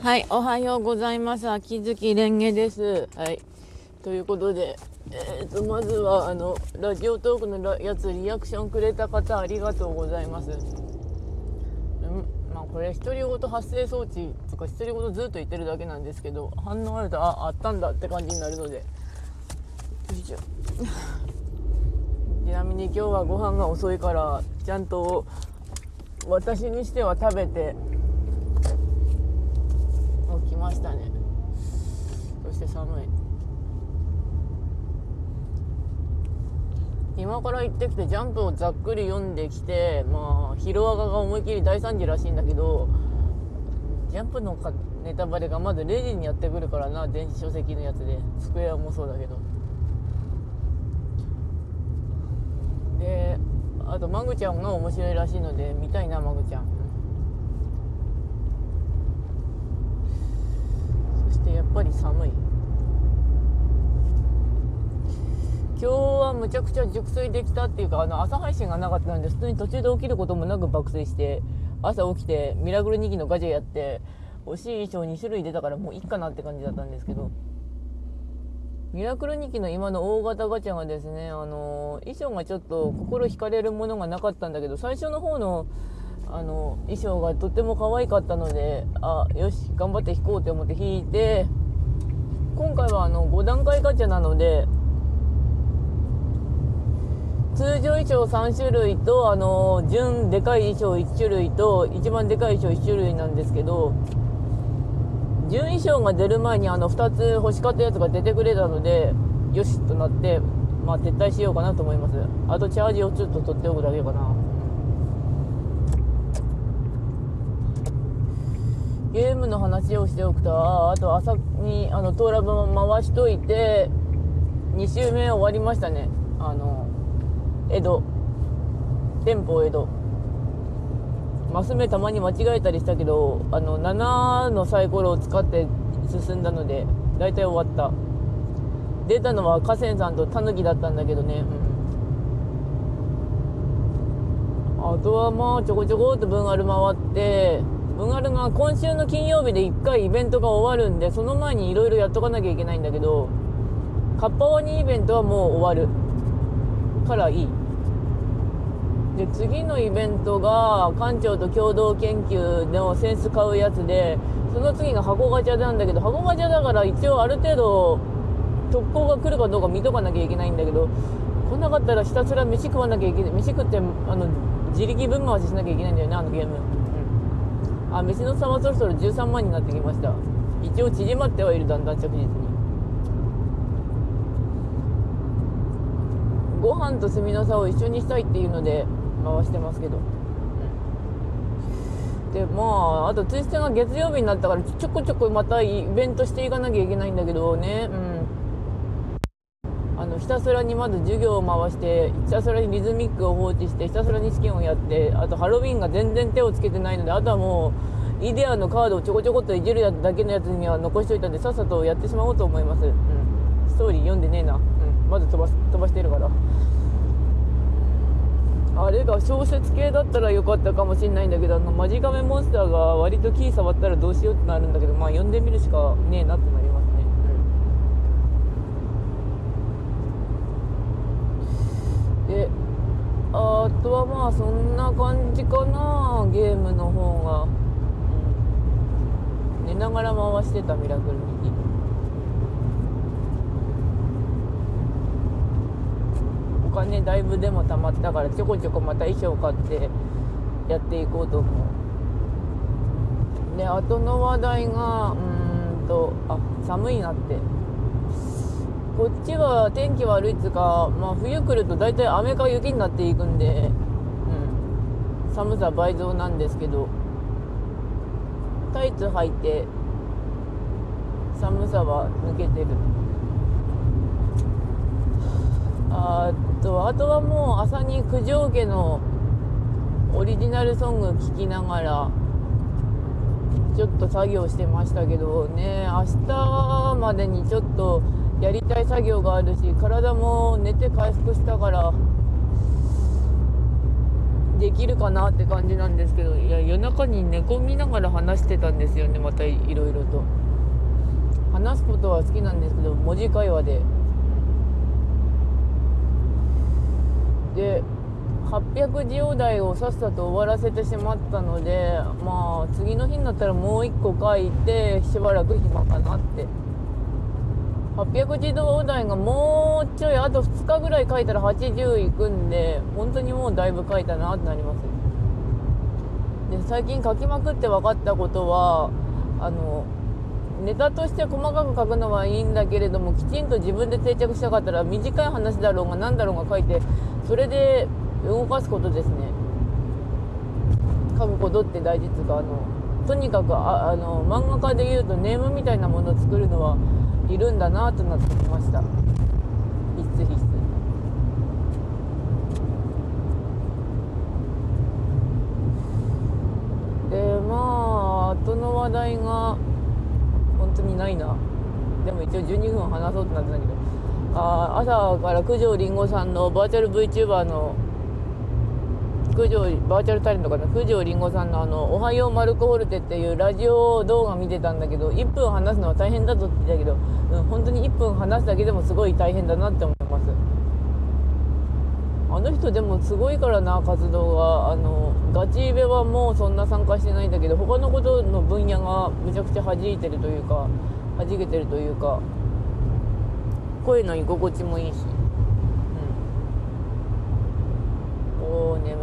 はい、おはようございます。秋月蓮華です。はい。ということで、えーと、まずは、あの、ラジオトークのやつ、リアクションくれた方、ありがとうございます。うん、まあ、これ、独り言発生装置とか、独り言ずっと言ってるだけなんですけど、反応あると、あ、あったんだって感じになるので、よいしょ。ちなみに今日はご飯が遅いから、ちゃんと、私にしては食べて、ましたね。そして寒い。今から行ってきてジャンプをざっくり読んできてまあヒロアカが思いっきり大惨事らしいんだけどジャンプのかネタバレがまず0時にやってくるからな電子書籍のやつで。スクエアもそうだけど。であとマグちゃんが面白いらしいので見たいなマグちゃんやっぱり寒い。今日はむちゃくちゃ熟睡できたっていうかあの朝配信がなかったんで普通に途中で起きることもなく爆睡して朝起きてミラクル2期のガジェやって欲しい衣装2種類出たからもういいかなって感じだったんですけどミラクル2期の今の大型ガチャがですねあの衣装がちょっと心惹かれるものがなかったんだけど最初の方のあの衣装がとっても可愛かったのであよし頑張って弾こうと思って弾いて今回はあの5段階ガチャなので通常衣装3種類とあの純でかい衣装1種類と一番でかい衣装1種類なんですけど純衣装が出る前にあの2つ欲しかったやつが出てくれたのでよしとなってまあ撤退しようかなと思います。あとチャージをちょっと取っておくだけかな。ゲームの話をしておくと、あと朝にあのトーラブ回しといて、2周目終わりましたね。あの、江戸。店舗江戸。マス目たまに間違えたりしたけど、あの、7のサイコロを使って進んだので、大体終わった。出たのは河川さんとタヌキだったんだけどね。うん。あとはまあ、ちょこちょこっと分ある回って、ムガルが今週の金曜日で1回イベントが終わるんで、その前にいろいろやっとかなきゃいけないんだけど、カッパワニイベントはもう終わるからいい。で、次のイベントが館長と共同研究のセンス買うやつで、その次が箱ガチャなんだけど、箱ガチャだから一応ある程度特攻が来るかどうか見とかなきゃいけないんだけど、来なかったらひたすら飯食わなきゃいけない。飯食って、あの、自力分回ししなきゃいけないんだよね、あのゲーム。あ飯の差はそろそろ13万になってきました。一応縮まってはいるだんだん着実に。ご飯と炭の差を一緒にしたいっていうので回してますけど。でまああとツイステが月曜日になったからちょこちょこまたイベントしていかなきゃいけないんだけどね。うん。のひたすらにまず授業を回してひたすらにリズミックを放置してひたすらに試験をやってあとハロウィンが全然手をつけてないのであとはもうイデアのカードをちょこちょこっといじるだけのやつには残しといたんでさっさとやってしまおうと思います、うん、ストーリー読んでねえな、うん、まず飛ば飛ばしてるから。あれが小説系だったらよかったかもしれないんだけどあのマジカメモンスターが割とキー触ったらどうしようってなるんだけどまあ読んでみるしかねえなってなりますであとはまあそんな感じかなゲームの方が、うん、寝ながら回してたミラクル右お金だいぶでも貯まったからちょこちょこまた衣装買ってやっていこうと思う。で後の話題がうんとあ寒いなって。こっちは天気悪いっつうか、まあ、冬来ると大体雨か雪になっていくんで、うん、寒さ倍増なんですけどタイツ履いて寒さは抜けてる。あとあとはもう朝に九条家のオリジナルソング聴きながらちょっと作業してましたけどね明日までにちょっとやりたい作業があるし体も寝て回復したからできるかなって感じなんですけどいや夜中に寝込みながら話してたんですよねまたいろいろと。話すことは好きなんですけど文字会話で。で800字お題をさっさと終わらせてしまったのでまあ次の日になったらもう1個書いてしばらく暇かなって。800字お題がもうちょいあと2日ぐらい書いたら80いくんで本当にもうだいぶ書いたなってなりますで最近書きまくって分かったことはあのネタとして細かく書くのはいいんだけれどもきちんと自分で定着したかったら短い話だろうが何だろうが書いてそれで動かすことですね。書くことって大事っていうかあのとにかくああの漫画家でいうとネームみたいなものを作るのはいるんだなとなってきました。必須必須でまあ後の話題が本当にないな。でも一応12分話そうってなってたけど。あ朝から九条りんごさんのバーチャル VTuber の九条バーチャルタレントかな九条りんごさんのあの「おはようマルコホルテ」っていうラジオ動画見てたんだけど1分話すのは大変だとって言ってたけど、うん、本当に1分話すだけでもすごい大変だなって思いますあの人でもすごいからな活動があのガチイベはもうそんな参加してないんだけど他のことの分野がめちゃくちゃ弾いてるというか弾けてるというか声の居心地もいいし。うん。おお眠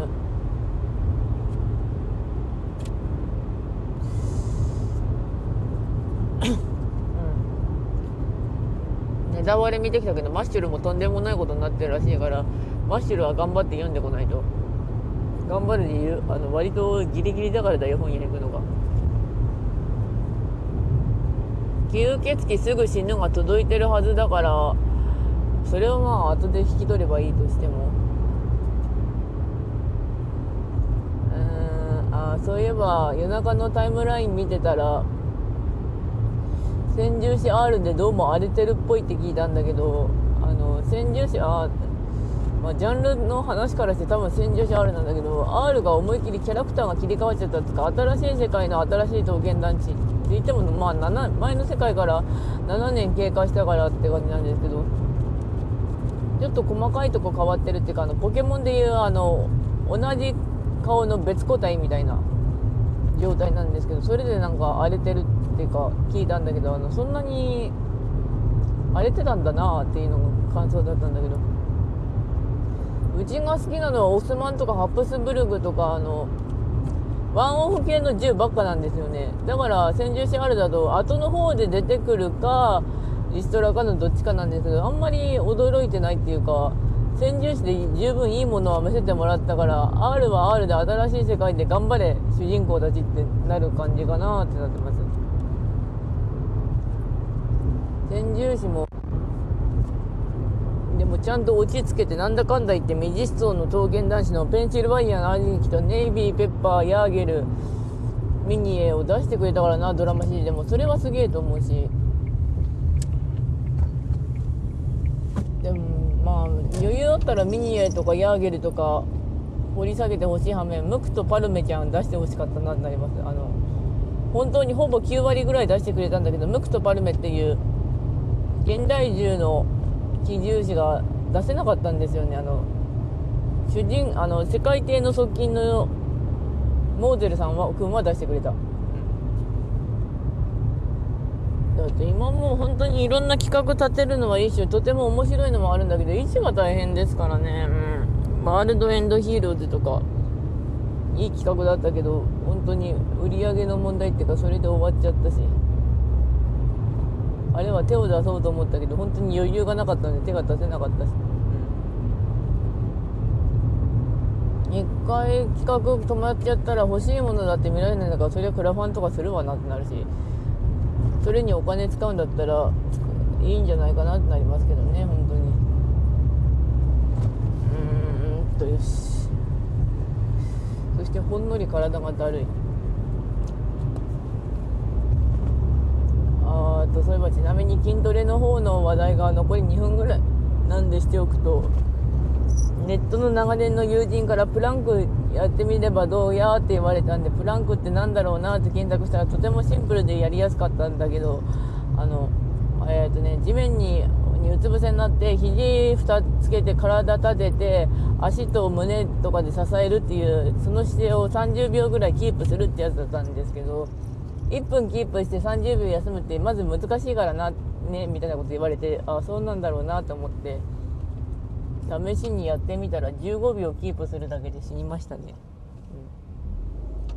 うんネタバレ見てきたけどマッシュルもとんでもないことになってるらしいからマッシュルは頑張って読んでこないと。頑張る理由あの割とギリギリだからだよ本屋に行くのが。吸血鬼すぐ死ぬが届いてるはずだからそれをまあ後で引き取ればいいとしても。うんあそういえば夜中のタイムライン見てたら千住市 R でどうも荒れてるっぽいって聞いたんだけどあの千住市あまあ、ジャンルの話からして多分戦場者 R なんだけど R が思いっきりキャラクターが切り替わっちゃったっていうか新しい世界の新しい刀剣団地。って言ってもまあ7前の世界から7年経過したからって感じなんですけどちょっと細かいとこ変わってるっていうかあのポケモンでいうあの同じ顔の別個体みたいな状態なんですけどそれでなんか荒れてるっていうか聞いたんだけどあのそんなに荒れてたんだなっていうのが感想だったんだけど。うちが好きなのはオスマンとかハプスブルグとかあのワンオフ系の銃ばっかなんですよねだから戦銃士あるだと後の方で出てくるかリストラかのどっちかなんですけどあんまり驚いてないっていうか戦銃士で十分いいものは見せてもらったから R は R で新しい世界で頑張れ主人公たちってなる感じかなってなってます。戦銃士もでもちゃんと落ち着けてなんだかんだ言ってメジストの刀剣男子のペンシルバイアの兄貴とネイビーペッパーヤーゲルミニエを出してくれたからなドラマ CD でも。それはすげえと思うしでもまあ余裕だったらミニエとかヤーゲルとか掘り下げてほしい反面ムクとパルメちゃん出してほしかったなってなります。あの本当にほぼ9割ぐらい出してくれたんだけどムクとパルメっていう現代銃の基重視が出せなかったんですよね。あの主人あの世界艇の側近のモーゼルさんは君は出してくれた、だって今もう本当にいろんな企画立てるのはいいしとても面白いのもあるんだけど位置が大変ですからね。うん。ワールドエンドヒーローズとかいい企画だったけど本当に売り上げの問題っていうかそれで終わっちゃったし。あれは手を出そうと思ったけど本当に余裕がなかったので手が出せなかったし、うん、一回企画止まっちゃったら欲しいものだって見られないんだからそれはクラファンとかするわなってなるし。それにお金使うんだったらいいんじゃないかなってなりますけどね本当に。うーんとよし。そしてほんのり体がだるい。あとそういえばちなみに筋トレの方の話題が残り2分ぐらいなんでしておくとネットの長年の友人からプランクやってみればどうやって言われたんでプランクってなんだろうなって検索したらとてもシンプルでやりやすかったんだけどあのえっ、とね地面にうつ伏せになって肘2つけて体立てて足と胸とかで支えるっていうその姿勢を30秒ぐらいキープするってやつだったんですけど1分キープして30秒休むってまず難しいからなねみたいなこと言われてあそうなんだろうなと思って。試しにやってみたら15秒キープするだけで死にましたね、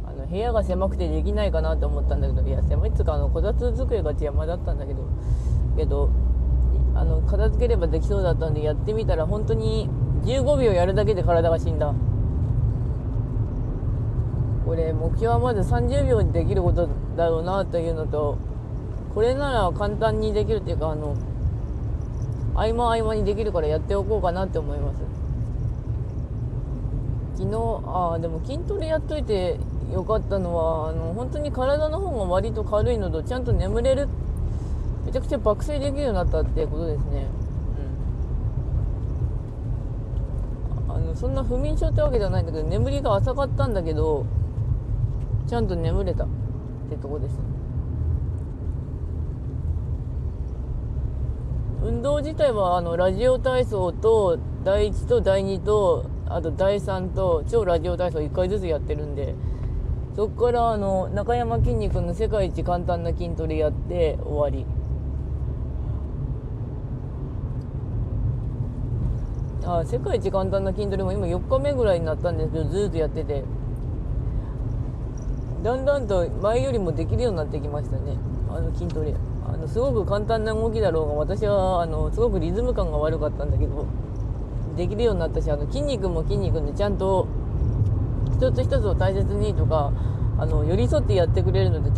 うん、あの部屋が狭くてできないかなと思ったんだけどいや狭いっつうかあのこたつ机が邪魔だったんだけどけどあの片付ければできそうだったんでやってみたら本当に15秒やるだけで体が死んだ。これ目標はまず30秒でできることだろうなというのとこれなら簡単にできるっていうかあの合間合間にできるからやっておこうかなって思います。昨日ああでも筋トレやっといてよかったのはあの本当に体の方が割と軽いのとちゃんと眠れるめちゃくちゃ爆睡できるようになったってことですね。うん。あのそんな不眠症ってわけじゃないんだけど眠りが浅かったんだけどちゃんと眠れたってとこです。運動自体はあのラジオ体操と第1と第2とあと第3と超ラジオ体操1回ずつやってるんでそこからあの中山きんに君の世界一簡単な筋トレやって終わり。あ世界一簡単な筋トレも今4日目ぐらいになったんですけどずっとやってて。だんだんと前よりもできるようになってきましたねあの筋トレ。あのすごく簡単な動きだろうが私はあのすごくリズム感が悪かったんだけどできるようになったしあの筋肉も筋肉でちゃんと一つ一つを大切にとかあの寄り添ってやってくれるので